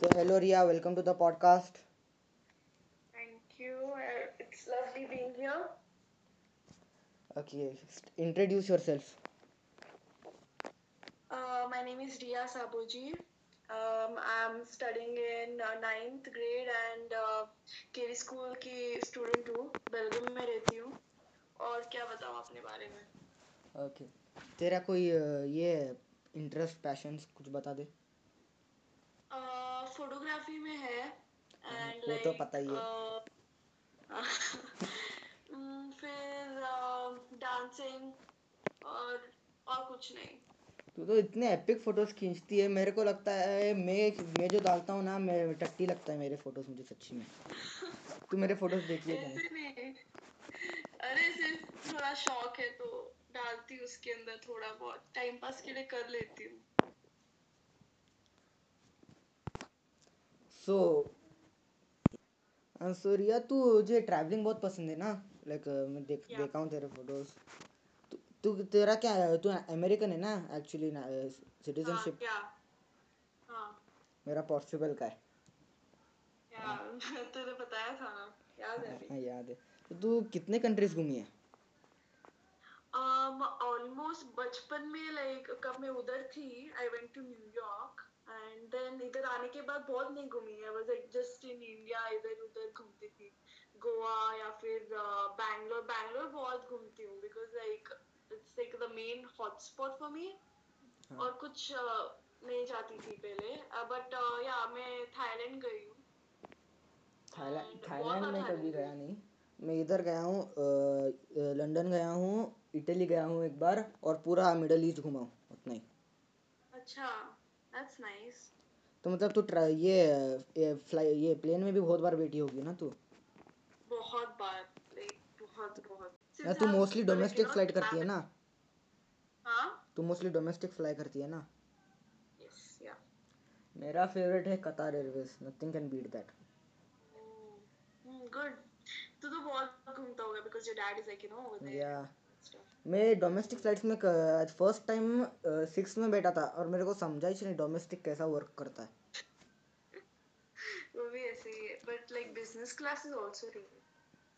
So, hello Ria, welcome to the podcast. Thank you. Uh, it's lovely being here. Okay, st- introduce yourself. Uh, my name is Ria Saboji. Um, I'm studying in uh, ninth grade and uh, carry school की student हूँ बेलगम में रहती हूँ और क्या बताऊँ अपने बारे में Okay. तेरा कोई ये इंटरेस्ट पैशंस कुछ बता दे। फोटोग्राफी में है एंड वो तो पता ही है। फिर डांसिंग और और कुछ नहीं। तू तो इतने एपिक फ़ोटोज़ खींचती है मेरे को लगता है मैं मैं जो डालता हूँ ना मैं टट्टी लगता है मेरे फ़ोटोज़ मुझे सच्ची में। तू मेरे फ़ोटोज़ देखिए ऐसे नहीं। अरे सिर्फ़ थोड़ा शौक है तो। डालती हूँ उसके अंदर थोड़ा बहुत। टाइम पास के लिए कर लेती हूँ। सो सो रिया तुझे ट्रैवलिंग बहुत पसंद है ना? लाइक मैं देख Yeah. देखा हूँ तेरे फ़ोटोज़ तू तू तेरा क्या है? तू अमेरिकन है ना एक्चुअली हाँ सिटीजनशिप क्या? हाँ। मेरा पॉसिबल का है। क्या तुझे बताया था ना। याद है हाँ, याद है। तो तू कितने कंट्रीज़ घूमी है? Um almost बचपन में लाइक कब मैं उधर थी I went to New York and then इधर आने के बाद बहुत नहीं घूमी I was just in India इधर उधर घूमती थी। गोवा या फिर बैंगलोर बैंगलोर बहुत घूमती हूँ because like it's like the main hotspot for me हाँ। और कुछ uh, नहीं जाती थी पहले। बट या मैं थाईलैंड गई हूँ। थाईलैंड में कभी गया नहीं। मैं इधर गया हूँ लंदन गया हूँ इटली गया हूँ एक बार और पूरा मिडल ईस्ट घुमा हूँ उतना ही। अच्छा दैट्स नाइस तो मतलब तू ट्रा ये ये फ्लाई ये प्लेन में भी बहुत बार बैठी होगी ना तू? बहुत बार लाइक बहुत बहुत। तू मोस्टली डोमेस्टिक फ़्लाइट करती है ना? हाँ? तू मोस्टली डोमेस्टिक फ्लाई करती है ना? यस या मेरा फेवरेट है Qatar Airways nothing can beat that good तू तो बहुत घूमता होगा because your dad is like you know over there या मैं डोमेस्टिक फ्लाइट्स में फ़र्स्ट टाइम सिक्स में बैठा था और मेरे को समझा ही नहीं डोमेस्टिक कैसा वर्क करता है। वो भी ऐसे ही है but like business class is also really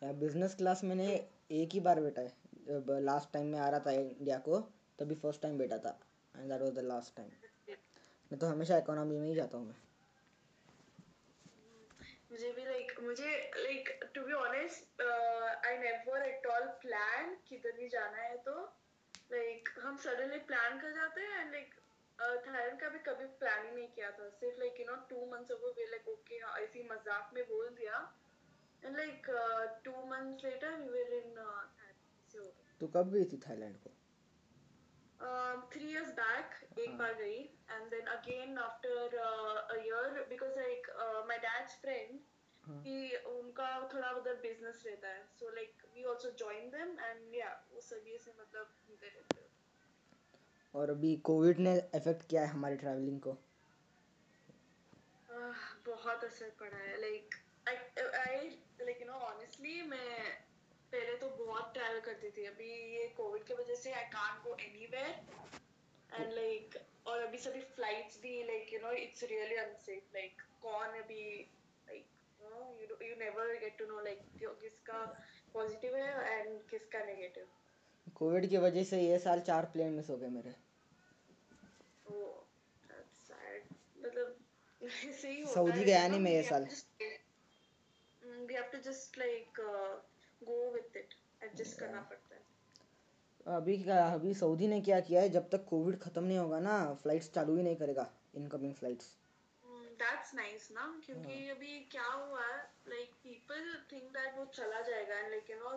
या बिज़नेस क्लास मैंने एक ही बार बैठा है जब लास्ट टाइम में आ रहा था इंडिया को तभी फ़र्स्ट टाइम बैठा था and that was the last time मैं तो हमेशा इकोनॉमी में ही जाता हूँ मैं। मुझे भी लाइक मुझे like to be honest I never at all plan किधर भी जाना है तो लाइक हम सडनली प्लान कर जाते हैं एंड लाइक थाईलैंड का भी कभी प्लान ही नहीं किया था। सिर्फ़ like you know two months ago we like okay ऐसी मज़ाक में बोल दिया। And like two months later we were in Thailand तू कब गई थी थाईलैंड को? Um, three years back एक बार गई and then again after uh, a year because like uh, my dad's friend हाँ। he उनका थोड़ा उधर business रहता है so like we also joined them and yeah वो सभी से मतलब घूमते रहते और अभी कोविड ने इफ़ेक्ट किया है हमारी ट्रैवलिंग को बहुत असर पड़ा है like I like you know honestly मैं पहले तो बहुत ट्रैवल करती थी। अभी ये कोविड की वजह से I can't go anywhere and like और अभी सभी फ्लाइट्स भी like you know it's really unsafe like कौन अभी like you never get to know like किसका पॉजिटिव है एंड किसका नेगेटिव कोविड की वजह से ये साल चार प्लेन मिस हो गए मेरे। सैड मतलब सऊदी गया नहीं मैं ये साल। Mm, we have to just like uh, go with it. Adjust करना पड़ता है। अभी क्या अभी सऊदी ने क्या किया है? जब तक कोविड खत्म नहीं होगा ना फ्लाइट्स चालू ही नहीं करेगा इनकमिंग फ्लाइट्स दैट्स नाइस ना क्योंकि अभी क्या हुआ लाइक पीपल थिंक दैट वो चला जाएगा एंड लाइक यू नो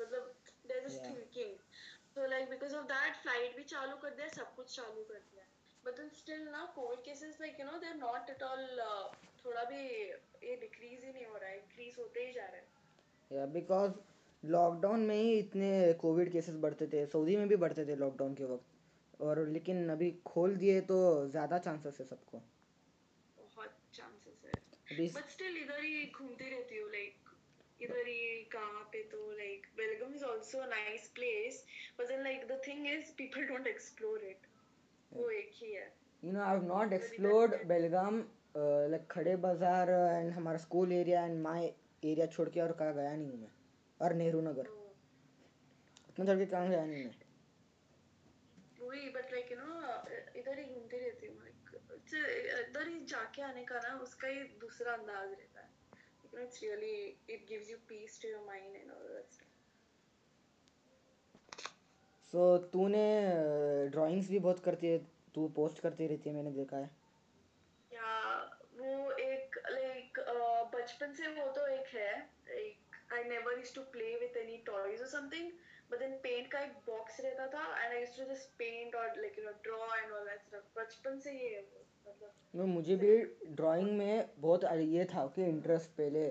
मतलब they are just thinking so like because of that flight भी चालू कर दिया सब कुछ चालू कर दिया। But then still ना covid cases like you know they're not at all uh, थोड़ा भी ये डिक्रीज ही नहीं हो रहा है इंक्रीज होते ही जा रहा है। या बिकॉज़ लॉकडाउन में ही इतने कोविड केसेस बढ़ते थे सऊदी में भी बढ़ते थे लॉकडाउन के वक्त। और लेकिन अभी खोल दिए तो ज़्यादा चांसेस है सबको। बहुत चांसेस है। बट स्टिल इधर ही घूमती रहती हूँ लाइक इधर ही कहाँ पे तो like Belgaum is also a nice place but then like the thing is people don't explore it वो एक ही है। You know, I've not explored Belgaum, uh, like खड़े बाज़ार एंड हमारा school area and my area छोड़ के और कहाँ गया नहीं हूँ मैं। और नेहरू नगर। तो छोड़ के कहाँ गया नहीं मैं। वही बट लाइक यू नो इधर ही घूमती रहती हूँ इधर ही जाके आने का ना उसका ही दूसरा अंदाज रहता है। You know it's really it gives you peace to your mind and all that stuff so तूने ड्राइंग्स भी बहुत करती है तू पोस्ट करती रहती है मैंने देखा है। या वो बचपन से वो तो एक है I never used to play with any toys और समथिंग बट देन पेंट का एक बॉक्स रहता था and I used to just paint और like you know draw and all that stuff बचपन से ये है मतलब। मुझे भी ड्राइंग में बहुत ये था कि इंटरेस्ट पहले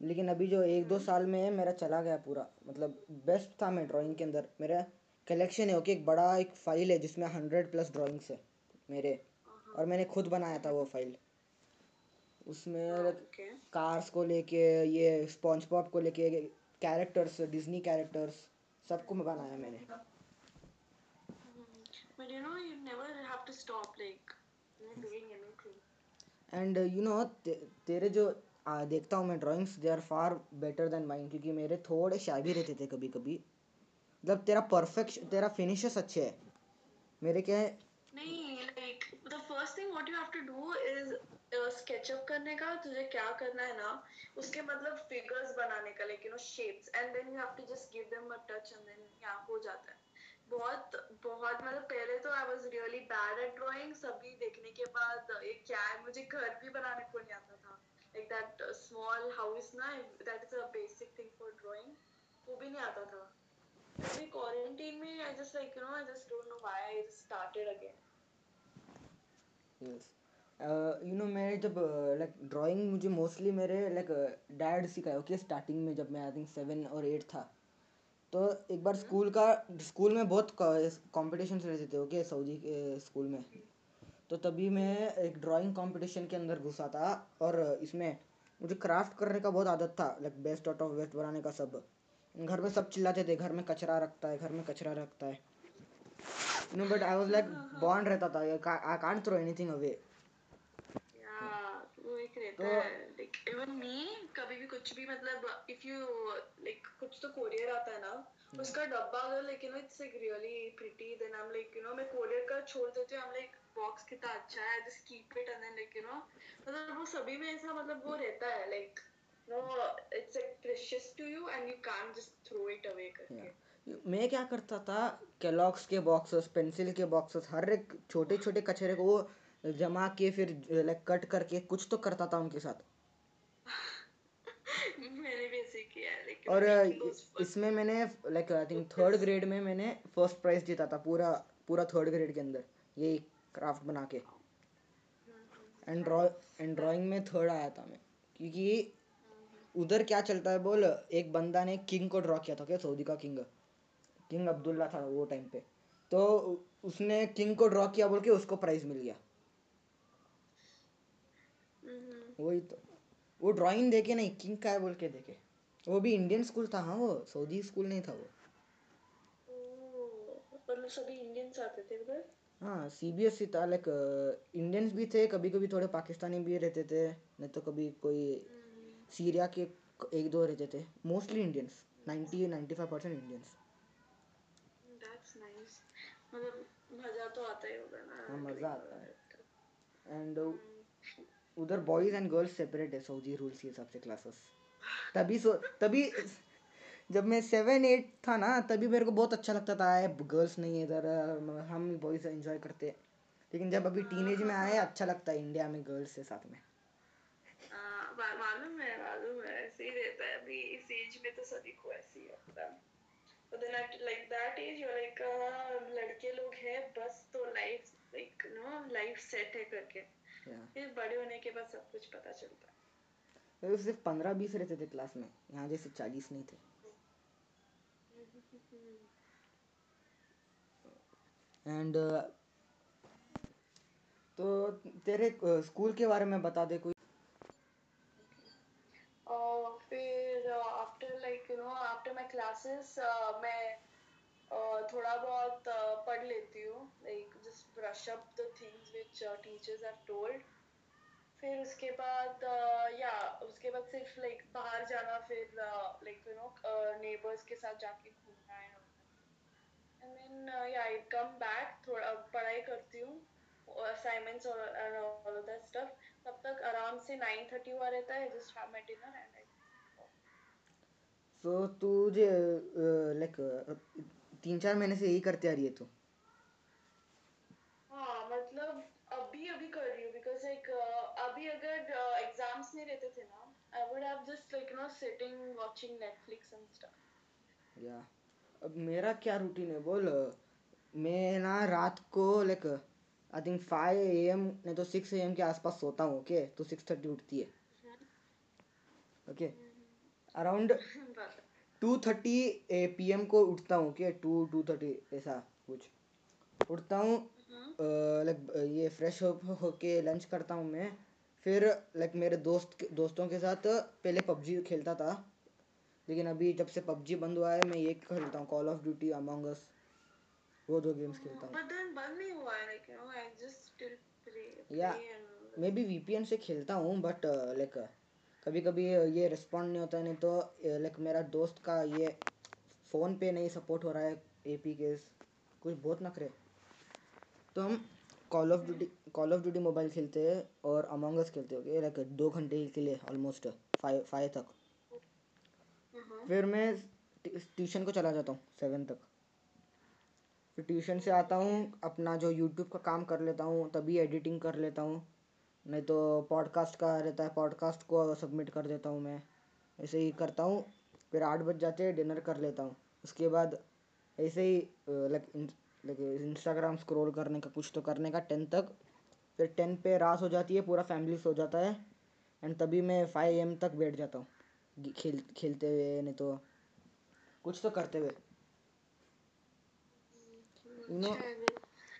लेकिन अभी जो एक दो साल में है मेरा चला गया पूरा। मतलब बेस्ट था मैं ड्राइंग के अंदर। मेरा कलेक्शन है ओके एक बड़ा एक फ़ाइल है जिसमें हंड्रेड प्लस ड्राइंग्स है मेरे। और मैंने खुद बनाया था वो फ़ाइल उसमें कार्स को लेके ये स्पॉन्ज पॉप को लेके कैरेक्टर्स डिज्नी कैरेक्टर्स सबको मैं बनाया मैंने। But you know, you never have to stop like you know, doing anything. And you know तेरे जो आ, देखता हूँ मैं drawings they are far better than mine क्योंकि मेरे थोड़े शाबी रहते थे कभी कभी मतलब तेरा परफेक्ट तेरा फिनिशेस अच्छे है। मेरे क्या है? नहीं like the first thing what you have to do is uh, करने का तुझे क्या करना है ना उसके मतलब figures बनाने का like you know shapes. And then you have to just give them a touch and then यहाँ हो जाता है. बहुत बहुत मतलब पहले तो I was really bad at drawing सभी देखने के बाद ये क्या है मुझे घर भी बनाने को नहीं आता था. लाइक दैट स्मॉल हाउस ना that is a basic thing for drawing वो भी नहीं आता था. अभी क्वारंटीन में I just like you know I just don't know why I started again yes you know मैं जब लाइक ड्राइंग मुझे मोस्टली मेरे लाइक डैड सिखाया ओके स्टार्टिंग में जब मैं आई थिंक सेवन और एट था। तो एक बार स्कूल का स्कूल में बहुत कॉम्पिटिशन रहते थे ओके सऊदी के स्कूल में। तो तभी मैं एक ड्राइंग कंपटीशन के अंदर घुसा था और इसमें मुझे क्राफ्ट करने का बहुत आदत था like best out of waste बनाने का सब। घर में सब चिल्लाते थे घर में कचरा रखता है घर में कचरा रखता है। No but I was like bond रहता था I can't throw anything away या वो एक रहता तो- है लाइक इवन मी कभी भी कुछ भी मतलब इफ़ यू लाइक कुछ तो कोरियर आता है ना उसका डब्बा अगर like you know it's like really pretty then I am like you know मैं कोरियर का छोड़ देती हूँ आई एम लाइक बॉक्स कितना अच्छा है just keep it and then like you know मतलब वो सभी में ऐसा मतलब वो रहता है like no it's like precious to you and you can't just throw it away करके। मैं क्या करता था केलॉग्स के बॉक्सेस पेंसिल के बॉक्सेस हर एक छोटे छोटे कचरे को वो जमा के फिर लाइक कट करके कुछ तो करता था उनके साथ। मैंने भी ऐसे किया like, और इसमें मैंने like I think third grade में मैंने फ़र्स्ट प्राइज जीता था पूरा पूरा थर्ड ग्रेड के अंदर ये क्राफ्ट बना के। एंड ड्रॉ एंड ड्राइंग में थर्ड आया था मैं क्योंकि उधर क्या चलता है बोल एक बंदा ने किंग को ड्रॉ किया था क्या सऊदी का किंग किंग अब्दुल्ला था वो टाइम पे। तो उसने किंग को ड्रॉ किया बोल के उसको प्राइज मिल गया। वही तो। वो ड्राइंग देखे नहीं किंग का है बोल के देखे। वो भी इंडियन स्कूल था हाँ वो? सऊदी स्कूल नहीं था वो? मतलब सभी इंडियंस आते थे उधर? हाँ सी बी एस ई था लाइक इंडियंस भी थे कभी कभी थोड़े पाकिस्तानी भी रहते थे नहीं तो कभी कोई सीरिया के एक दो रहते थे। Mostly Indians ninety ninety five percent Indians मज़ा तो आता ही होगा ना। हाँ, मज़ा आता है। एंड उधर बॉयज़ एंड गर्ल्स सेपरेट है सऊदी रूल्स के हिसाब से क्लासेस तभी सो तभी जब मैं सेवन एट था ना, तभी मेरे को बहुत अच्छा लगता था, आए गर्ल्स नहीं है इधर, हम बॉयज़ एंजॉय करते लेकिन जब अभी टीनेज में आए अच्छा लगता है इंडिया में गर्ल्स के साथ में। मालूम है मालूम है, ऐसे ही रहता है, अभी इस एज में तो सभी को ऐसे ही होता है। but then at, like that age you're लड़के लोग हैं, बस तो life like no life set है करके. फिर बड़े होने के बाद सब कुछ पता चलता। है सिर्फ़ पंद्रह बीस रहते थे क्लास में यहाँ जैसे चालीस नहीं थे। एंड तो तेरे स्कूल के बारे में बता दे कोई। और फिर after like you know after my classes मैं थोड़ा बहुत पढ़ लेती हूँ। Like just brush up the things which teachers have told फिर उसके बाद या उसके बाद सिर्फ़ लाइक बाहर जाना, फिर लाइक यू नो नेबर्स के साथ जाके घूमना है एंड देन या आई कम बैक थोड़ा पढ़ाई करती हूँ असाइनमेंट्स और ऑल दैट स्टफ़ तब तक आराम से 9:30 हुआ रहता है just have my dinner and I सो तुझे लाइक तीन चार महीने से यही करते आ रही है तू। हाँ मतलब अभी अभी कर रही हूँ बिकॉज़ लाइक अभी अगर एग्ज़ाम्स नहीं रहते थे ना I would have just like you know sitting watching Netflix and stuff या अब मेरा क्या रूटीन है बोल? मैं ना रात को like I think five a m नहीं तो सिक्स ए एम के आसपास सोता हूँ ओके तो सिक्स थर्टी उठती है। Okay around two thirty p m को उठता हूँ ओके टू टू थर्टी ऐसा कुछ। उठता हूँ लाइक ये फ्रेश हो होके लंच करता हूँ मैं। फिर लाइक मेरे दोस्त दोस्तों के साथ पहले पबजी खेलता था। लेकिन अभी जब से पबजी बंद हुआ है मैं ये खेलता हूँ Call of Duty Among Us वो दो गेम्स खेलता हूँ। लाइक यू मैं भी वीपीएन से खेलता हूँ बट लाइक कभी कभी ये रिस्पॉन्ड नहीं होता है नहीं तो लाइक मेरा दोस्त का ये फ़ोन पे नहीं सपोर्ट हो रहा है ए पी केस कुछ बहुत नखरे तो हम Call of Duty Call of Duty mobile खेलते हैं और अमंगस खेलते हो लाइक दो घंटे के लिए ऑलमोस्ट फाइव फाइव तक। फिर मैं ट्यूशन को चला जाता हूँ सेवन तक। फिर ट्यूशन से आता हूँ अपना जो यूट्यूब का काम कर लेता हूँ तभी एडिटिंग कर लेता हूँ। नहीं तो पॉडकास्ट का रहता है पॉडकास्ट को सबमिट कर देता हूँ मैं। ऐसे ही करता हूँ फिर आठ बज जाते हैं डिनर कर लेता हूँ। उसके बाद ऐसे ही लाइक लाइक इंस्टाग्राम स्क्रॉल करने का कुछ तो करने का टेन तक। फिर टेन पे रात हो जाती है पूरा फैमिली सो जाता है। एंड तभी मैं फाइव एम तक बैठ जाता हूँ खेल खेलते हुए नहीं तो कुछ तो करते हुए। You know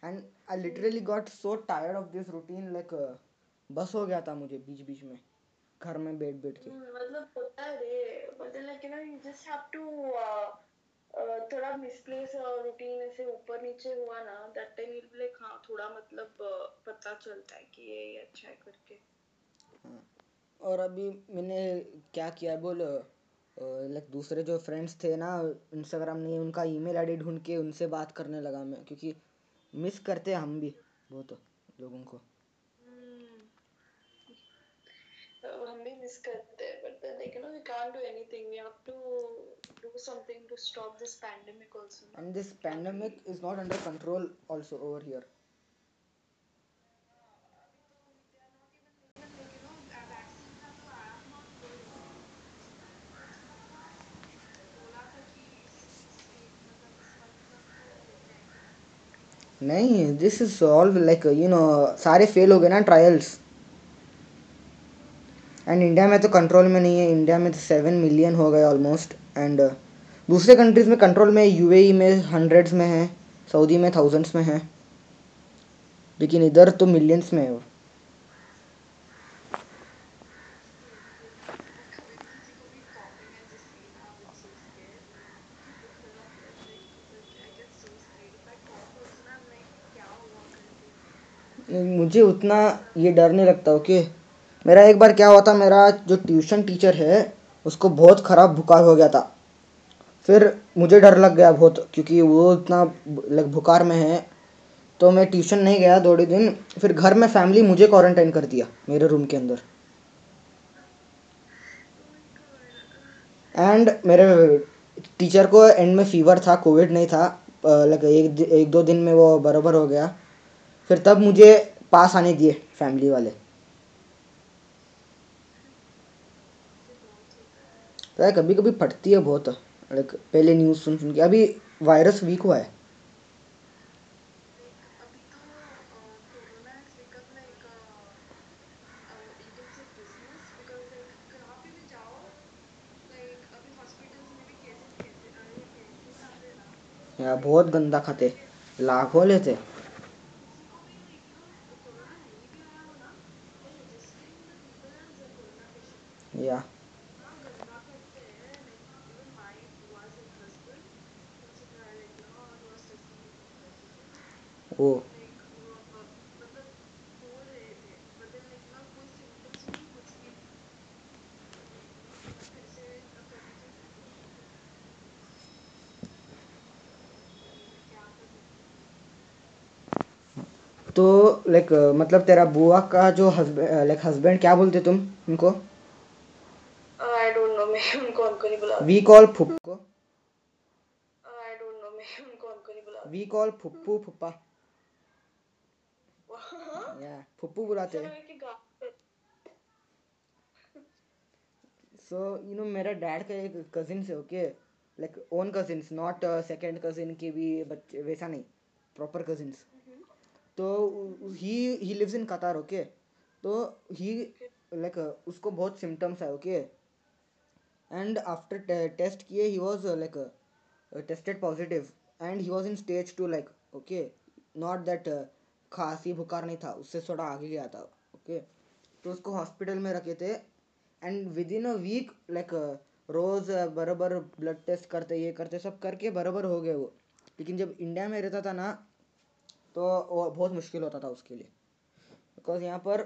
and i literally got so tired of this routine like uh, बस हो गया था मुझे बीच बीच में घर में बैठ बैठ के। मतलब होता है रे then like you know you just have to थोड़ा मिसप्लेस रूटीन ऐसे ऊपर नीचे हुआ ना दैट टाइम यू लाइक हाँ थोड़ा मतलब uh, पता चलता है कि ये अच्छा है करके। हाँ। और अभी मैंने क्या किया बोल लाइक दूसरे जो फ्रेंड्स थे ना इंस्टाग्राम ने उनका ईमेल आईडी ढूंढ के उनसे बात करने लगा मैं क्योंकि मिस करते हम भी बहुत लोगों को। मिस करते हैं but then like you know we can't do anything we have to do something to stop this pandemic also and this pandemic is not under control also over here नहीं this is all like you know सारे fail हो गए ना trials and India में तो control में नहीं है. इंडिया में तो सेवन मिलियन हो गए ऑलमोस्ट एंड दूसरे कंट्रीज़ में कंट्रोल में यूएई में हंड्रेड्स में है. सऊदी में थाउजेंड्स में है. लेकिन इधर तो मिलियंस में है मुझे उतना ये डर नहीं लगता ओके मेरा एक बार क्या हुआ था, मेरा जो ट्यूशन टीचर है, उसको बहुत ख़राब बुखार हो गया था। फिर मुझे डर लग गया बहुत, क्योंकि वो इतना लग बुखार में है तो मैं ट्यूशन नहीं गया दो दिन। फिर घर में फैमिली मुझे क्वारंटाइन कर दिया, मेरे रूम के अंदर। एंड मेरे टीचर को एंड में फीवर था कोविड नहीं था लग एक एक दो दिन में वो बराबर हो गया। फिर तब मुझे पास आने दिए फैमिली वाले। तो कभी कभी फटती है बहुत लाइक पहले न्यूज़ सुन सुन के। अभी वायरस वीक हुआ है। यार बहुत गंदा खाते, लाखों लेते। या वो लाइक मतलब बोल रहे थे बट देन लाइक ना कोई सिम्टम्स नहीं कुछ भी नहीं फिर से करने के क्या कर सकती तो लाइक मतलब तेरा बुआ का जो हस्बैंड लाइक हस्बैंड क्या बोलते तुम उनको? आई डोंट नो मैं उनको उनको नहीं बुला वी कॉल फुप्पो। आई डोंट नो मैं उनको उनको नहीं बुला वी कॉल फुप्पू फुप्पा। हाँ या फुप्पू बुलाते हैं सो यू नो मेरा डैड का एक कजिन है okay like own cousins not second cousin के भी बच्चे वैसा नहीं. प्रॉपर कजिन्स तो ही ही लिव्स इन कतार ओके तो ही लाइक उसको बहुत सिम्टम्स है ओके एंड आफ्टर टेस्ट किए he was like tested positive and he was in stage two like okay not that खांसी बुखार नहीं था उससे थोड़ा आगे गया था ओके तो उसको हॉस्पिटल में रखे थे and with in a week like रोज बराबर ब्लड टेस्ट करते ये करते सब करके बराबर हो गए वो। लेकिन जब इंडिया में रहता था ना तो वो बहुत मुश्किल होता था उसके लिए। बिकॉज़ यहाँ पर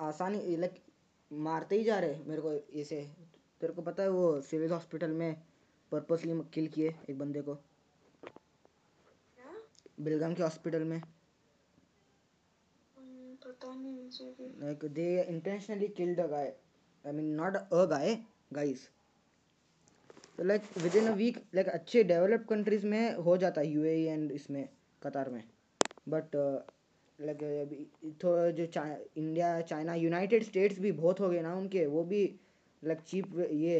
आसानी लाइक मारते ही जा रहे मेरे को ऐसे। तेरे को पता है वो सिविल हॉस्पिटल में पर्पसली किल किए एक बंदे को। बेलगाम के हॉस्पिटल में हम्म, पता नहीं मुझे भी like they intentionally killed a guy. I mean not a guy guys. तो like with in a week like अच्छे डेवलप्ड कंट्रीज़ में हो जाता है यूएई एंड इसमें कतार में. बट लाइक अभी थोड़ा जो चा, इंडिया चाइना यूनाइटेड स्टेट्स भी बहुत हो गए ना उनके वो भी लाइक चीप ये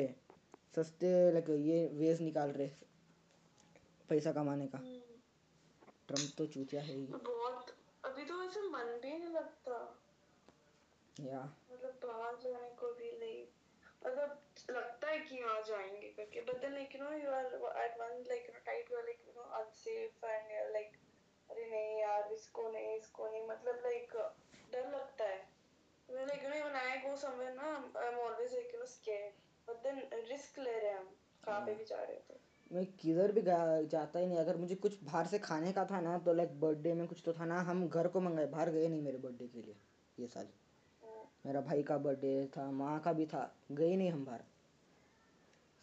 सस्ते लाइक ये वेज निकाल रहे पैसा कमाने का. हम्म, ट्रंप तो चूतिया है ही। बहुत अभी तो ऐसे मन भी नहीं लगता। या। मतलब बाहर जाने को भी लाइक मतलब लगता है कि यहाँ जाएँगे करके but then like you know you are at one like you know type you are like you know unsafe and you like अरे नहीं यार इसको नहीं इसको नहीं। मतलब लाइक डर लगता है। मैं like you know when I go somewhere ना I am always like you know scared but then risk ले रहे हैं हम कहाँ पे भी जा रहे हो तो। मैं किधर भी गा- जाता ही नहीं। अगर मुझे कुछ बाहर से खाने का था ना तो लाइक बर्थडे में कुछ तो था ना हम घर को मंगाए बाहर गए नहीं मेरे बर्थडे के लिए ये साल। मेरा भाई का बर्थडे था माँ का भी था गए नहीं हम बाहर।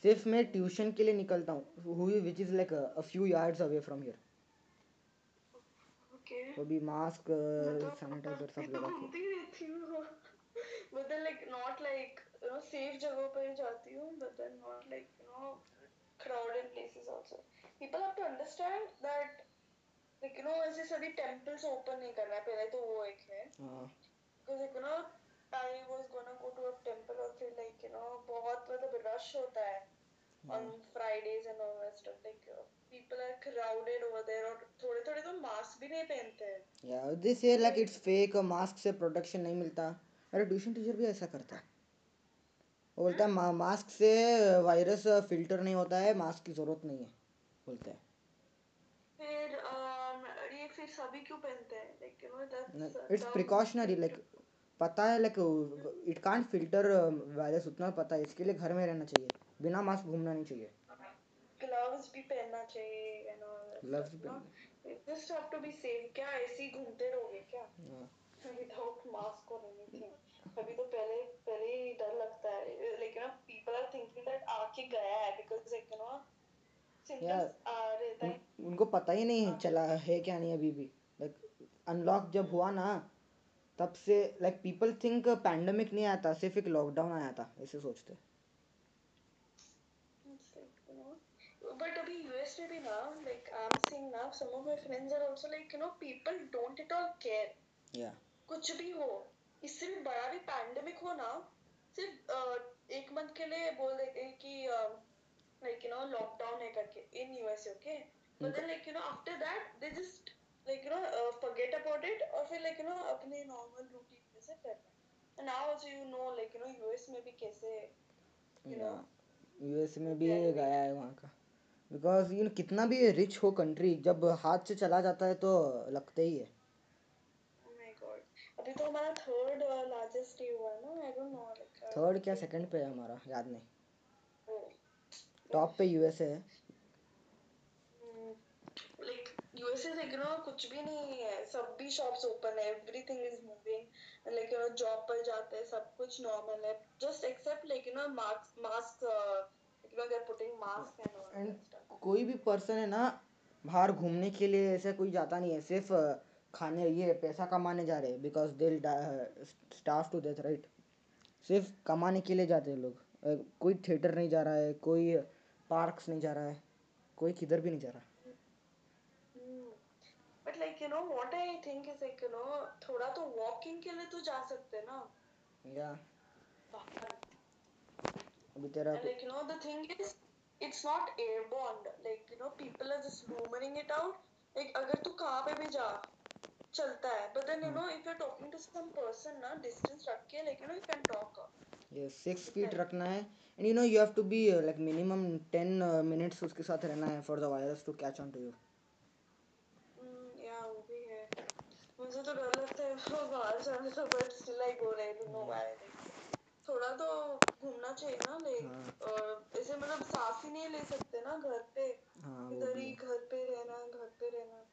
सिर्फ़ मैं ट्यूशन के लिए निकलता हूँ हुई which is like a few yards away from here तो भी मास्क मतलब सैनिटाइजर सब लगा के। then like not like you know safe जगहों पर जाती हूँ then not like you know crowded places also people have to understand that like you know ऐसे सभी temples open नहीं करना है पहले तो वो एक है हाँ because like you know I was gonna go to a temple और फिर like you know बहुत मतलब rush होता है on Fridays and all that stuff like uh, people are crowded over there और थोड़े थोड़े तो मास्क भी नहीं पहनते हैं या दिस ये लाइक इट्स फेक मास्क से प्रोटेक्शन नहीं मिलता मेरा ट्यूशन टीचर भी ऐसा करता है वो बोलता है मा, मास्क से वायरस फ़िल्टर नहीं होता है मास्क की ज़रूरत नहीं है बोलता है। फिर um, ये फिर सभी क्यों पहनते हैं? लाइक इट्स प्रिकॉशनरी लाइक पता है like it can't filter virus उतना पता है इसके लिए घर में रहना चाहिए बिना मास्क घूमना नहीं चाहिए। ग्लव्स भी पहनना चाहिए Gloves भी just have to be safe क्या ऐसे ही घूमते रहोगे क्या? विदाउट मास्क और एनीथिंग अभी तो पहले पहले ही डर लगता है। Like you know people are thinking that आके गया है बिकॉज़ लाइक यू नो है। उन, उनको पता ही नहीं चला है क्या नहीं अभी भी। लाइक अनलॉक जब हुआ ना तब से लाइक पीपल थिंक पैंडमिक नहीं आया था सिर्फ़ एक लॉकडाउन आया था ऐसे सोचते but अभी US में भी ना like I'm seeing now some of my friends are also like you know people don't at all care या कुछ भी हो इससे भी बड़ा भी पैंडेमिक हो ना सिर्फ़ एक मंथ के लिए बोल देते हैं कि लाइक यू नो लॉकडाउन है करके in US okay but then like you know after that they just like you know forget about it और फिर लाइक यू नो अपने नॉर्मल रूटीन में से करना now also you know like you know US में भी कैसे US में भी गया है। वहाँ का। बिकॉज़ यू नो कितना भी रिच हो कंट्री जब हाथ से चला जाता है तो लगता ही है. अभी तो हमारा थर्ड लार्जेस्ट डे हुआ ना I don't know like third क्या सेकंड पे है हमारा? याद नहीं। टॉप पे यूएसए है। Like US is like you know कुछ भी नहीं है। सब भी शॉप्स ओपन है। Everything is moving like you know job पर जाते हैं सब कुछ नॉर्मल है। Just except like you know mask mask you know they are putting mask and कोई भी पर्सन है ना बाहर घूमने के लिए ऐसा कोई जाता नहीं है। सिर्फ़ खाने ये पैसा कमाने जा रहे बिकॉज़ दिल स्टाफ टू डेथ राइट सिर्फ़ कमाने के लिए जाते हैं लोग। कोई थिएटर नहीं जा रहा है कोई पार्क्स नहीं जा रहा है कोई किधर भी नहीं जा रहा। But like you know what I think is like you know थोड़ा तो वॉकिंग के लिए तो जा सकते ना। या अभी तेरा like you know the thing is it's not airborne like you know people are just rumouring it out like अगर तू कहाँ पे भी जा चलता है। But then you know if you are talking to some person ना डिस्टेंस रख के like you know you can talk ये सिक्स फीट रखना है। And you know you have to be like minimum ten minutes उसके साथ रहना है for the virus to catch on to you या वो भी है। मुझे तो डर लगता है वो बाहर जाने से बट स्टिल आई गो रही नो व्हाई थोड़ा तो घूमना चाहिए ना लाइक हाँ। ऐसे मतलब सांस ही नहीं ले सकते ना घर पे। हाँ इधर ही घर पे रहना घर पे रहना।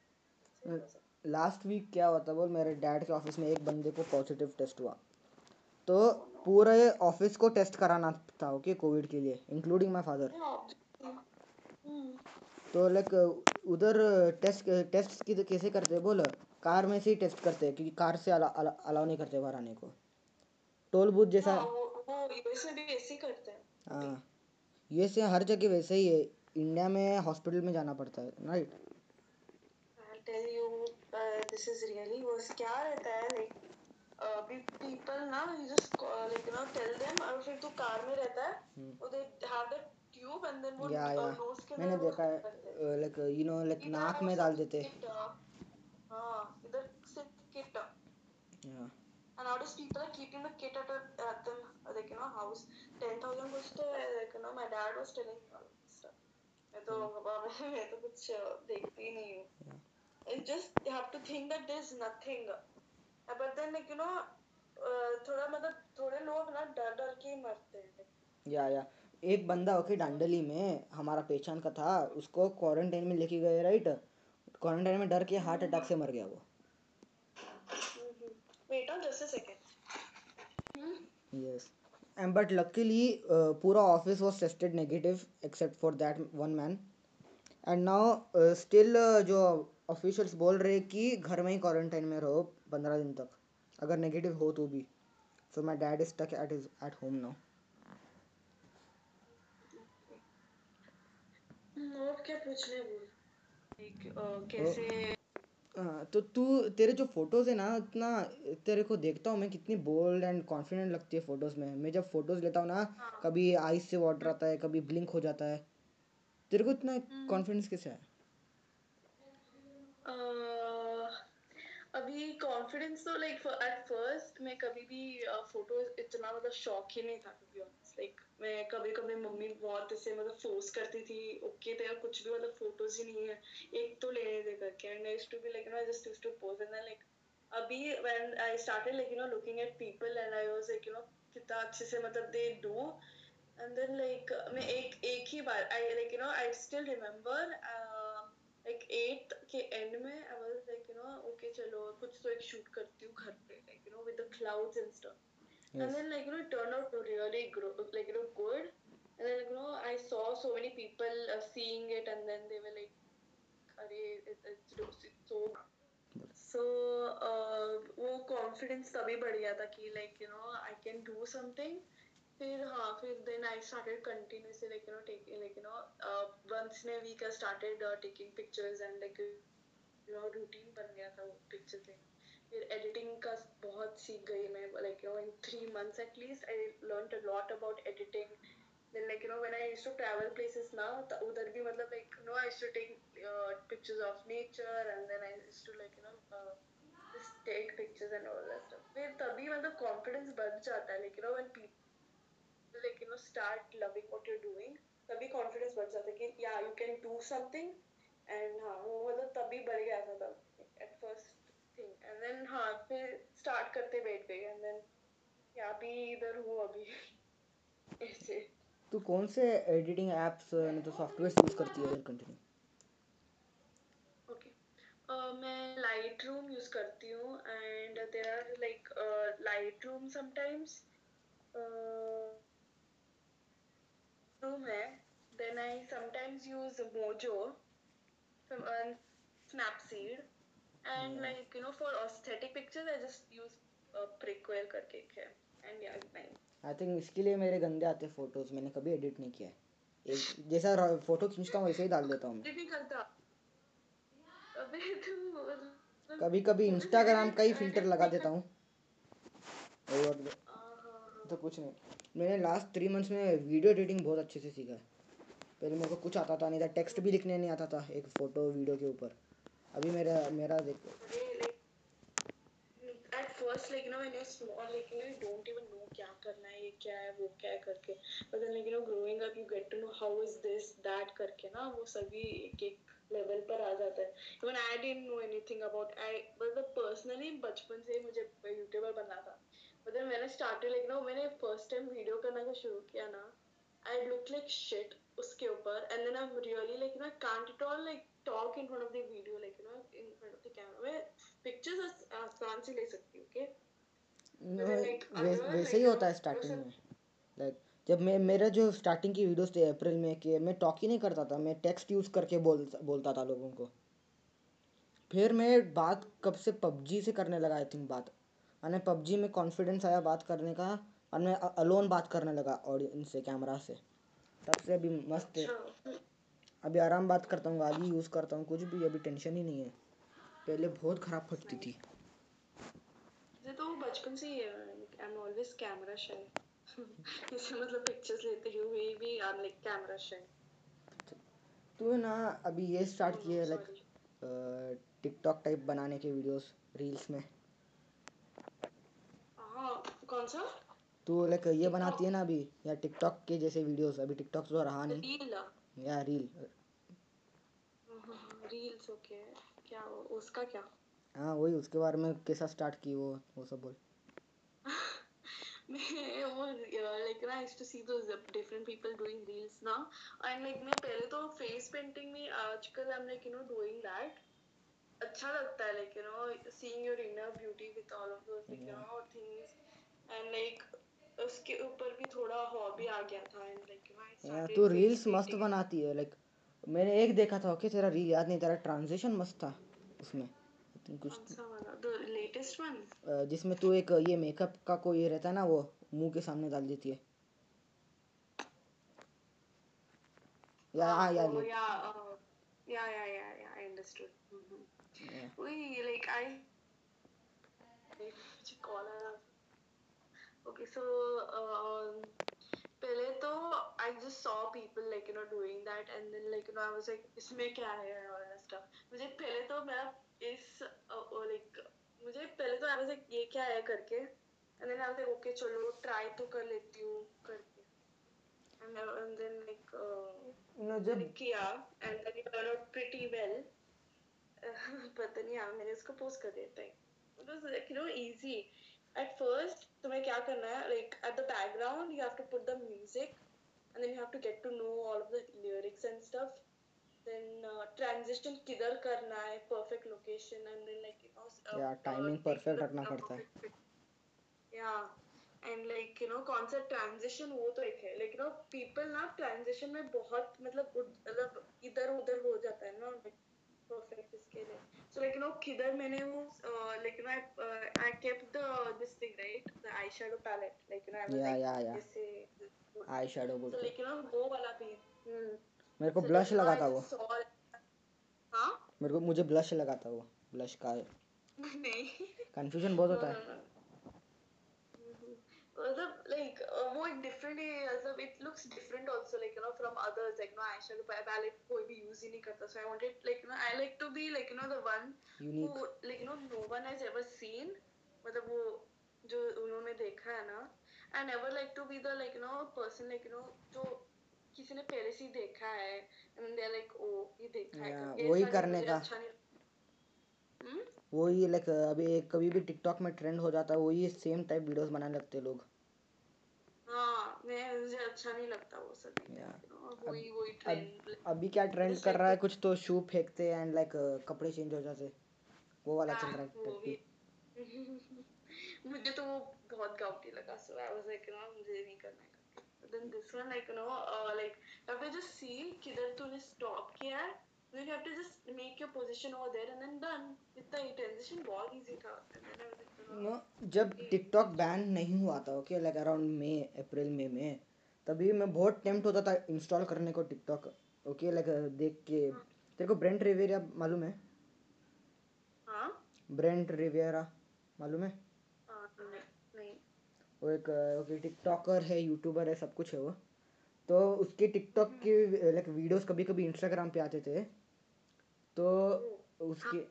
लास्ट वीक क्या हुआ था बोल मेरे डैड के ऑफ़िस में एक बंदे को पॉजिटिव टेस्ट हुआ। तो पूरे ऑफ़िस को टेस्ट कराना था ओके कोविड के लिए इंक्लूडिंग माय फादर तो लाइक उधर टेस्ट टेस्ट की कैसे करते हैं बोल कार में से ही टेस्ट करते हैं क्योंकि कार से अलाउ नहीं करते बाहर आने को। टोल बूथ जैसा हाँ वो वो यूएस में ही हर जगह वैसे ही है इंडिया में हॉस्पिटल में जाना पड़ता है right uh, this is really worse क्या रहता है like uh, people ना call, like you know tell them और फिर तू कार में रहता है हम्म। और they have that tube and then वो या uh, या मैंने देखा है हैं। लाइक यू नो लाइक नाक में डाल देते हैं uh, हाँ इधर kit uh, या and nowadays people are keeping the kit at, a, at them uh, like you know house 10000 कुछ तो like you know my dad was telling me all this stuff मैं तो बाबा मैं तो कुछ uh, देखती नहीं हूँ it's just you have to think that there's nothing. Uh, but then like you know uh, थोड़ा मतलब थोड़े लोग ना डर डर के ही मरते हैं। या या। एक बंदा ओके डांडली में हमारा पहचान का था उसको क्वारंटाइन में लेके गए राइट क्वारंटाइन में डर के हार्ट अटैक से मर गया वो। On just a second. Hmm? Yes and but luckily पूरा office was tested negative except for that one man and now still जो ऑफिशियल्स बोल रहे हैं कि घर में ही क्वारंटाइन में रहो पंद्रह दिन तक। अगर नेगेटिव हो तो भी। So my dad is stuck at is at home now और क्या पूछने बोल like uh, कैसे हाँ, तो तू तेरे जो फ़ोटोज़ है ना इतना तेरे को देखता हूँ मैं कितनी बोल्ड एंड कॉन्फिडेंट लगती है फ़ोटोज़ में। मैं जब फ़ोटोज़ लेता हूँ ना हाँ। कभी आईज से वाटर आता है कभी ब्लिंक हो जाता है। तेरे को इतना कॉन्फिडेंस कैसे है? अभी कॉन्फिडेंस तो लाइक एट फ़र्स्ट मैं कभी भी फ़ोटो इतना मतलब शौक ही नहीं था टू लाइक मैं कभी कभी मम्मी बहुत ऐसे मतलब फोर्स करती थी ओके तेरा कुछ भी मतलब फ़ोटोज़ ही नहीं है, एक तो लेने दे करके. And I to be like no just used to pose and like अभी when I started like you know looking at people and I was like you know कितना अच्छे से मतलब they do and then like मैं एक एक ही बार I like you know I still remember like at के एंड में I was like you know okay चलो कुछ तो एक शूट करती हूँ घर पे like you know with the clouds and stuff like you know it turned out to really grow, like you know good and then like, you know I saw so many people uh, seeing it and then they were like अरे so so uh, वो confidence तभी बढ़ गया था कि like you know I can do something फिर हाँ फिर started continuously like you know taking like you know uh, once in a week I started uh, taking pictures and like you know routine बन गया था वो picture से फिर editing का बहुत सीख गई मैं like you know in three months at least I learn a lot about editing like you know when I used to travel places now त- उधर भी मतलब used to take uh, pictures of nature and then I used to like you know uh, just take pictures and all that stuff फिर तभी मतलब confidence बढ़ जाता है like you know when people like you know start loving what you're doing. तभी confidence बढ़ जाता है कि yeah you can do something. And हाँ वो मतलब तभी बढ़ गया था तब at first thing. And then हाँ फिर start करते बैठ गए. And then yeah अभी इधर हूँ अभी. ऐसे. तू कौन से एडिटिंग एप्स तो सॉफ्टवेयर यूज़ करती है कंटिन्यू uh, मैं लाइट रूम यूज़ करती हूँ. And there are like Lightroom sometimes room है then I sometimes use Mojo snapseed and Yeah. like you know for aesthetic pictures i just use uh, prequel करके एक है. And yeah it's nice I think इसके लिए मेरे गंदे आते photos मैंने कभी एडिट नहीं किया एक जैसा फ़ोटो खींचता हूँ वैसे ही डाल देता हूँ मैं. तू कभी कभी इंस्टाग्राम का ही फ़िल्टर लगा देता हूँ. और हाँ, तो कुछ नहीं. मैंने लास्ट थ्री मंथ्स में वीडियो एडिटिंग बहुत अच्छे से सीखा है पहले मेरे को कुछ आता था नहीं था टेक्स्ट भी लिखने नहीं आता था एक फ़ोटो वीडियो के ऊपर अभी मेरा मेरा देख at first like you know when you're small like you know you don't even know क्या करना है ये क्या है वो क्या है करके but then like you know growing up you get to know how is this that करके ना वो सभी एक एक लेवल पर आ जाता है even I didn't know anything about I मतलब personally बचपन से ही मुझे यूट्यूबर बनना था मतलब मैंने स्टार्टिंग लाइक ना मैंने फ़र्स्ट टाइम वीडियो करना का शुरू किया ना आई लुक लाइक शिट उसके ऊपर. And then I really like ना can't it all like talk in front of the video like you know in front of the camera मैं पिक्चर्स आसान से ले सकती हूँ के वैसे ही होता है स्टार्टिंग में। लाइक जब मैं मेरा जो स्टार्टिंग की वीडियोस थे अप्रैल में कि मैं टॉक ही नहीं करता था मैं टेक्स्ट यूज़ करके बोल बोलता था लोगों को। फिर मैं बात कब से पबजी से करने लगा आई थिंक बात मैंने पबजी में कॉन्फिडेंस आया बात करने का और मैं अलोन बात करने लगा ऑडियंस से कैमरा से। तब से अभी मस्त है। अभी आराम बात करता हूँ गाली यूज़ करता हूँ कुछ भी अभी टेंशन ही नहीं है। पहले बहुत ख़राब फटती थी। तो बचपन से ही है I am always camera shy जैसे मतलब पिक्चर्स लेते हुए भी I am like camera shy तू ना अभी ये स्टार्ट किए लाइक टिकटॉक टाइप बनाने के वीडियोस रील्स में। कौन सा? तू लाइक ये बनाती है ना अभी या टिकटॉक के जैसे वीडियोस अभी टिकटॉक तो रहा नहीं। रील या रील रील्स ओके क्या वो- उसका क्या? हाँ वही उसके बारे में कैसा स्टार्ट की वो वो सब बोल। मैं वो लाइक ना used to see those different people doing reels ना एंड लाइक मैं पहले तो फेस पेंटिंग में आजकल I am like you know doing that अच्छा लगता है like you know seeing your inner beauty with all of those like you know things and like उसके ऊपर भी थोड़ा हॉबी आ गया था एंड लाइक यू आई या स्टार्टेड तू रील्स मस्त बनाती है लाइक मैंने एक देखा था ओके तेरा रील याद नहीं तेरा ट्रांजिशन मस्त था उसमें कुछ लेटेस्ट वन जिसमें तू एक ये मेकअप का कोई रहता है ना वो मुँह के सामने डाल देती है या हाँ या Oh, ले yeah, uh, yeah, yeah, yeah, yeah, I understood. Mm-hmm. Yeah. We like I. मुझे call आया. Okay, so um, पहले तो I just saw people like you know doing that and then like you know I was like इसमें क्या है that stuff. मुझे पहले तो मेरा इस uh, uh, like मुझे पहले तो I was like ये क्या है करके and then I was like okay चलो try तो कर लेती हूँ करके and, uh, and then like uh, no जब किया and then it turned out pretty well पता नहीं यार मैंने उसको पोस्ट कर दिया था it was like you know easy at first तुम्हें क्या करना है like at the background you have to put the music and then you have to get to know all of the lyrics and stuff then uh, transition किधर करना है perfect location and then like you know uh, Yeah, timing uh, perfect रखना uh, पड़ता है। yeah and like you know कौन सा transition वो तो एक है like you know people ना ट्रांजिशन में बहुत मतलब मतलब इधर उधर हो जाता है ना like perfect इसके लिए so like you know किधर मैंने वो uh, like you know I, uh, I kept the this thing right the eyeshadow palette like you know I was Yeah, like yeah, yeah. जैसे आई शेडो so बोलते like you know वो वाला भी हम्म मेरे को so ब्लश like, लगा था वो हाँ मेरे को मुझे ब्लश लगा था वो blush का नहीं कंफ्यूजन बहुत होता है. Mhm. मतलब uh, वो एक different है मतलब looks different also like you know from others like you know eyeshadow pa- palette कोई भी use ही नहीं करता I wanted like you know I like to be like you know the one unique like you know no one has ever seen मतलब वो जो उन्होंने देखा है ना I never like to be the like you know person like you know जो किसी ने पहले से ही देखा है and they're like oh ये देखा है Yeah, करके वही करने का। अच्छा हम्म वही लाइक अभी कभी भी टिकटॉक में ट्रेंड हो जाता है वही सेम टाइप वीडियोस बनाने लगते हैं लोग हाँ मैं मुझे अच्छा नहीं लगता वो सब वही वही ट्रेंड अभी क्या ट्रेंड कर रहा है? कुछ तो शू फेंकते एंड लाइक कपड़े चेंज हो जाते। वो वाला चल हाँ, रहा है मुझे तो वो बहुत गाउटी लगा so I was like no मुझे नहीं करना है then this one like you know like have just see किधर तूने स्टॉप किया है। Then you have to just make your position over there and then done. इतना ही transition बहुत easy था. You जब टिकटॉक बैन नहीं हुआ था okay like around May April May में तभी मैं बहुत टेम्प्ट होता था इंस्टॉल करने को टिकटॉक ओके लाइक देख के। तेरे को ब्रेंट रिवेरा मालूम है? हाँ? ब्रेंट रिवेरा मालूम है? हाँ, वो एक ओके टिकटॉकर है यूट्यूबर है सब कुछ है वो। तो उसके टिकटॉक के लाइक वीडियोस कभी कभी इंस्टाग्राम पे आते थे। तो उसके,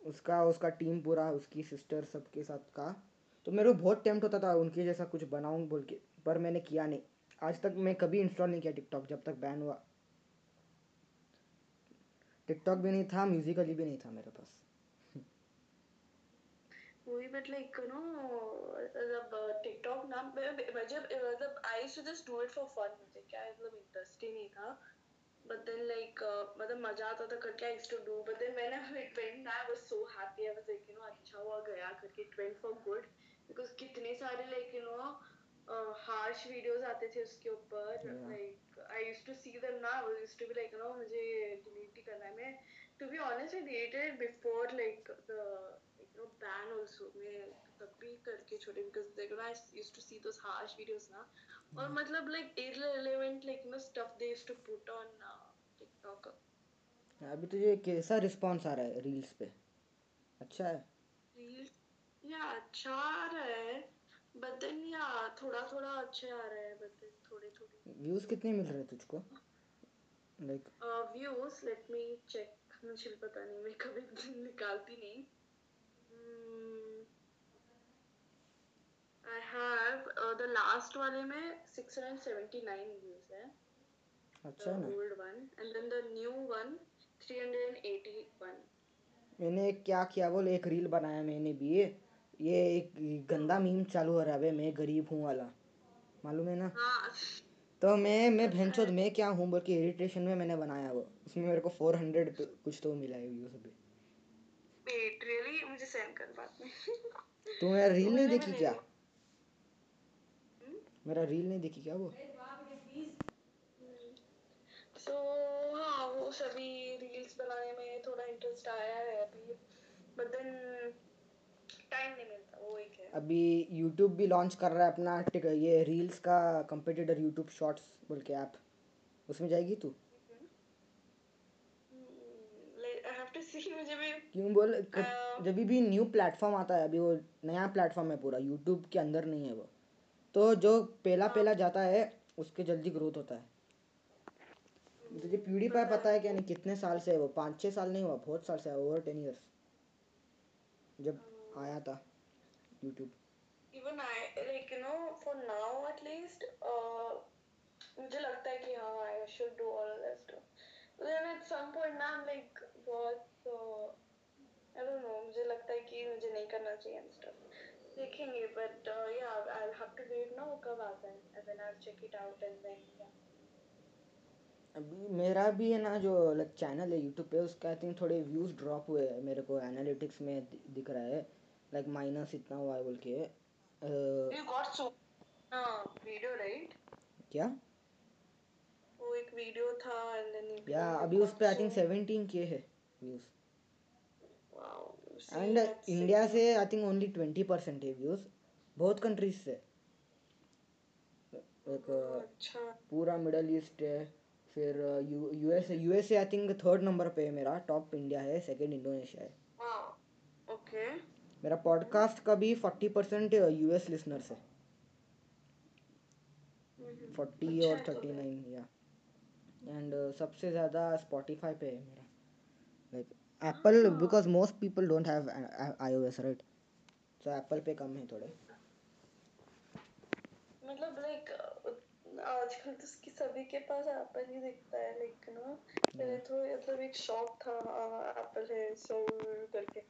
उसका उसका टीम पूरा, उसकी सिस्टर सबके साथ का। तो मेरे को बहुत टेम्प्ट होता था उनके जैसा कुछ बनाऊँ बोल के, पर मैंने किया नहीं। आज तक मैं कभी इंस्टॉल नहीं किया टिकटॉक जब तक बैन हुआ। टिकटॉक भी नहीं था म्यूजिकली भी नहीं था मेरे पास। वही बट लाइक नो जब टिकटॉक नाम मैं जब मतलब I used just do it for fun मुझे, क्या मतलब इंटरेस्ट ही नहीं था। बट देन लाइक मतलब मज़ा आता था करके used to do but then when I it went I was so happy I was like you know अच्छा हुआ गया करके it went for good because कितने सारे like you know harsh videos आते थे उसके ऊपर Yeah. Like I used to see them ना I used to be like you know मुझे डिलीट ही करना है मैं to be honest I deleted before like the you know ban also मैं तब भी करके छोड़े because like you know I used to see those harsh videos ना और मतलब like irrelevant like you know stuff they used to put on uh, TikTok अभी तुझे कैसा रिस्पॉन्स आ रहा है रील्स पे अच्छा है reels या अच्छा आ रहा है but then या थोड़ा थोड़ा अच्छे आ रहा है but then थोड़े थोड़े व्यूज़ कितने मिल रहे हैं तुझको like uh, views let me check मुझे पता नहीं मैं कभी निकालती नहीं Have uh, the last वाले में 679 views है. अच्छा ना? old one. And then the new one 381 मैंने क्या किया बोल एक रील बनाया मैंने भी। ये एक गंदा मीम चालू हो रहा है मैं गरीब हूँ वाला। मालूम है ना? हाँ। तो मैं मैं भैंचोद मैं क्या हूँ बोल के इरिटेशन में मैंने बनाया वो। उसमें मेरे को फोर हंड्रेड कुछ तो मिला है व्यूज़ अभी। Wait really? मुझे send कर बाद में। तू मेरा रील नहीं देखी क्या? हम्म? मेरा रील नहीं देखी क्या वो? so हाँ वो सभी रील्स बनाने में थोड़ा इंटरेस्ट आया है अभी। But then टाइम नहीं मिलता वो एक है। अभी यूट्यूब भी लॉन्च कर रहा है अपना ये रील्स का कंपेटिटर यूट्यूब शॉर्ट्स बोल के ऐप उसमें जाएगी तू? आई हैव टू सी मुझे भी क्यों बोल? जब भी न्यू प्लेटफॉर्म आता है अभी वो नया प्लेटफॉर्म है पूरा यूट्यूब के अंदर नहीं है वो। तो जो पहला पहला जाता है उसके जल्दी ग्रोथ होता है। तुझे प्यूडीफाई पता है क्या नहीं कितने साल से है वो? पाँच छः साल नहीं हुआ बहुत साल से है ओवर टेन ईयर्स जब आया था YouTube like you know for now at least uh, मुझे लगता है कि हाँ I should do all that stuff But then at some point now I'm like, what? So मुझे लगता है कि मुझे नहीं करना चाहिए and stuff. देखेंगे but uh, yeah I'll have to wait now कब आता है and then I'll check it out and then yeah. अभी मेरा भी है ना जो लाइक चैनल है यूट्यूब पे उसका आई थिंक थोड़े व्यूज़ ड्रॉप हुए हैं मेरे को एनालिटिक्स में दिख रहा है लाइक माइनस इतना हुआ है बोल के you got so video right क्या वो एक video था then you या अभी उस पे आई थिंक so- सेवेंटीन के है व्यूज़ see, एंड इंडिया से I think only twenty percent है व्यूज़ बहुत कंट्रीज़ से। एक अच्छा। पूरा मिडल ईस्ट है फिर you US I think third number पे है मेरा टॉप इंडिया है सेकंड इंडोनेशिया है। Okay मेरा पॉडकास्ट का भी फोर्टी परसेंट यूएस लिसनर्स है हम्म। फोर्टी अच्छा और तो थर्टी फिर। नाइन या। एंड सबसे ज़्यादा स्पॉटिफाई पे है मेरा। लाइक एप्पल हाँ। Because most people don't have iOS right so Apple पे कम है थोड़े। मतलब लाइक आजकल तो उसकी सभी के पास एप्पल ही दिखता है लाइक ना? पहले तो मतलब एक शौक था एप्पल है सो करके।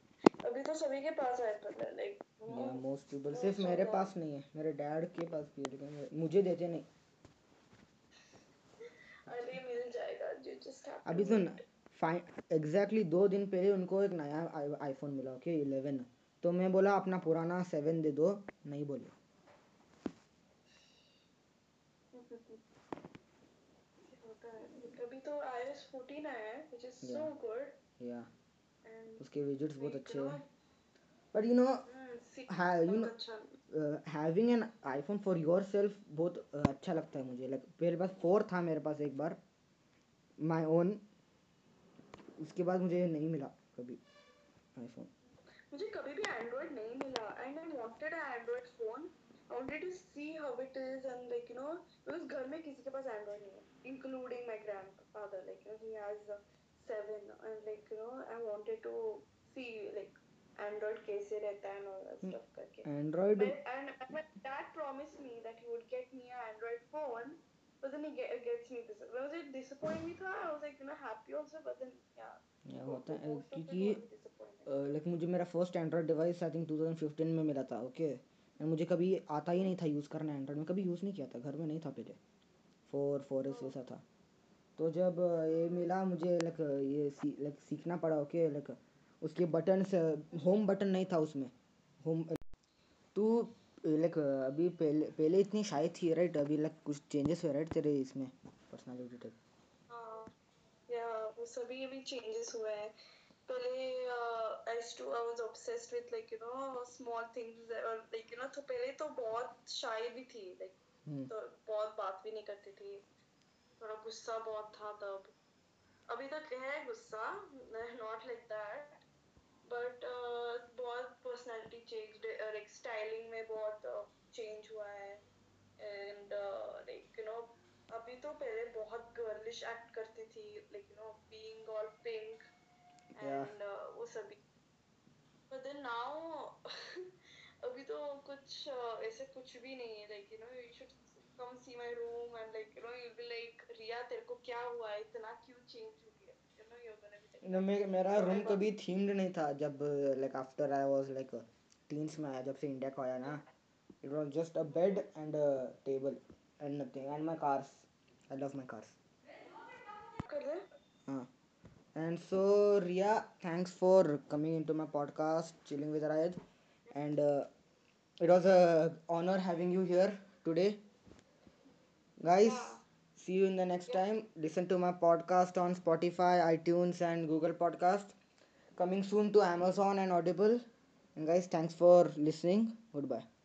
अभी तो सभी के पास एप्पल है लाइक मोस्ट पीपल सिर्फ़ मेरे पास नहीं है मेरे डैड के पास भी है लेकिन मुझे देते नहीं। अरे मिल जाएगा यू जस्ट हैव अभी सुन एग्जैक्टली दो दिन पहले उनको एक नया आईफोन मिला ओके इलेवन तो मैं बोला अपना पुराना सेवन दे दो. नहीं बोले। अभी तो iOS 14 आया है is so Yeah. good. या उसके विजिट्स बहुत अच्छे हैं। Know, but you know you know अच्छा। Having an iPhone for yourself बहुत uh, अच्छा लगता है मुझे। लाइक मेरे पास फोर था मेरे पास एक बार। माई ओन उसके बाद मुझे नहीं मिला कभी आईफोन मुझे कभी भी एंड्रॉइड नहीं मिला। And I wanted a Android phone I wanted to see how it is and like you know because घर में किसी के पास एंड्रॉइड नहीं है including my grandfather like you know he has 7 and like you know I wanted to see like Android कैसे रहता है और Hmm. स्टफ़ करके। Android But, and my dad promised me that he would get me an Android phone, but then he get, gets me. Was it disappointing me? Tha? I was like, you know, happy also, but then yeah. होता है it क्योंकि. Like मुझे मेरा first Android device I think 2015 में मिला था okay and मुझे कभी आता ही नहीं था यूज़ करना एंड्रॉयड में कभी यूज़ नहीं किया था घर में नहीं था पहले फोर फोर एस ऐसा था तो जब ये मिला मुझे लाइक ये सी, लाइक सीखना पड़ा ओके लाइक उसके बटन होम बटन नहीं था उसमें होम तू लाइक अभी पहले पहले इतनी शाई थी राइट अभी लाइक कुछ चेंजेस हुए राइट तेरे इसमें पर्सनालिटी टाइप हाँ, yeah, वो सभी अभी changes हुए हैं। पहले uh, I used to I was obsessed with like you know small things और like you know तो पहले तो बहुत shy भी थी like हम्म। तो बहुत बात भी नहीं करती थी। थोड़ा गुस्सा बहुत था तब। अभी तक है गुस्सा नॉट लाइक दैट बट बहुत पर्सनालिटी चेंज लाइक स्टाइलिंग में बहुत चेंज हुआ है. एंड लाइक यू नो अभी तो पहले बहुत गर्लिश एक्ट करती थी like you know being all pink and वो सभी. बट देन नाउ अभी तो कुछ uh, ऐसे कुछ भी नहीं है like you know you should come see my room and like you know you be like Riya तेरे को क्या हुआ? है इतना क्यों चेंज हो गया? You know you are gonna be me, मेरा रूम कभी थीम्ड नहीं था जब like after I was like teens में आया जब से इंडिया को आया ना। It was just a bed and a table and nothing and my cars I love my cars कर हाँ? And so Riya thanks for coming into my podcast chilling with रायद and it was a honor having you here today. Guys Yeah. See you in the next time. Listen to my podcast on spotify itunes and google podcast. Coming soon to amazon and audible. And guys thanks for listening. Goodbye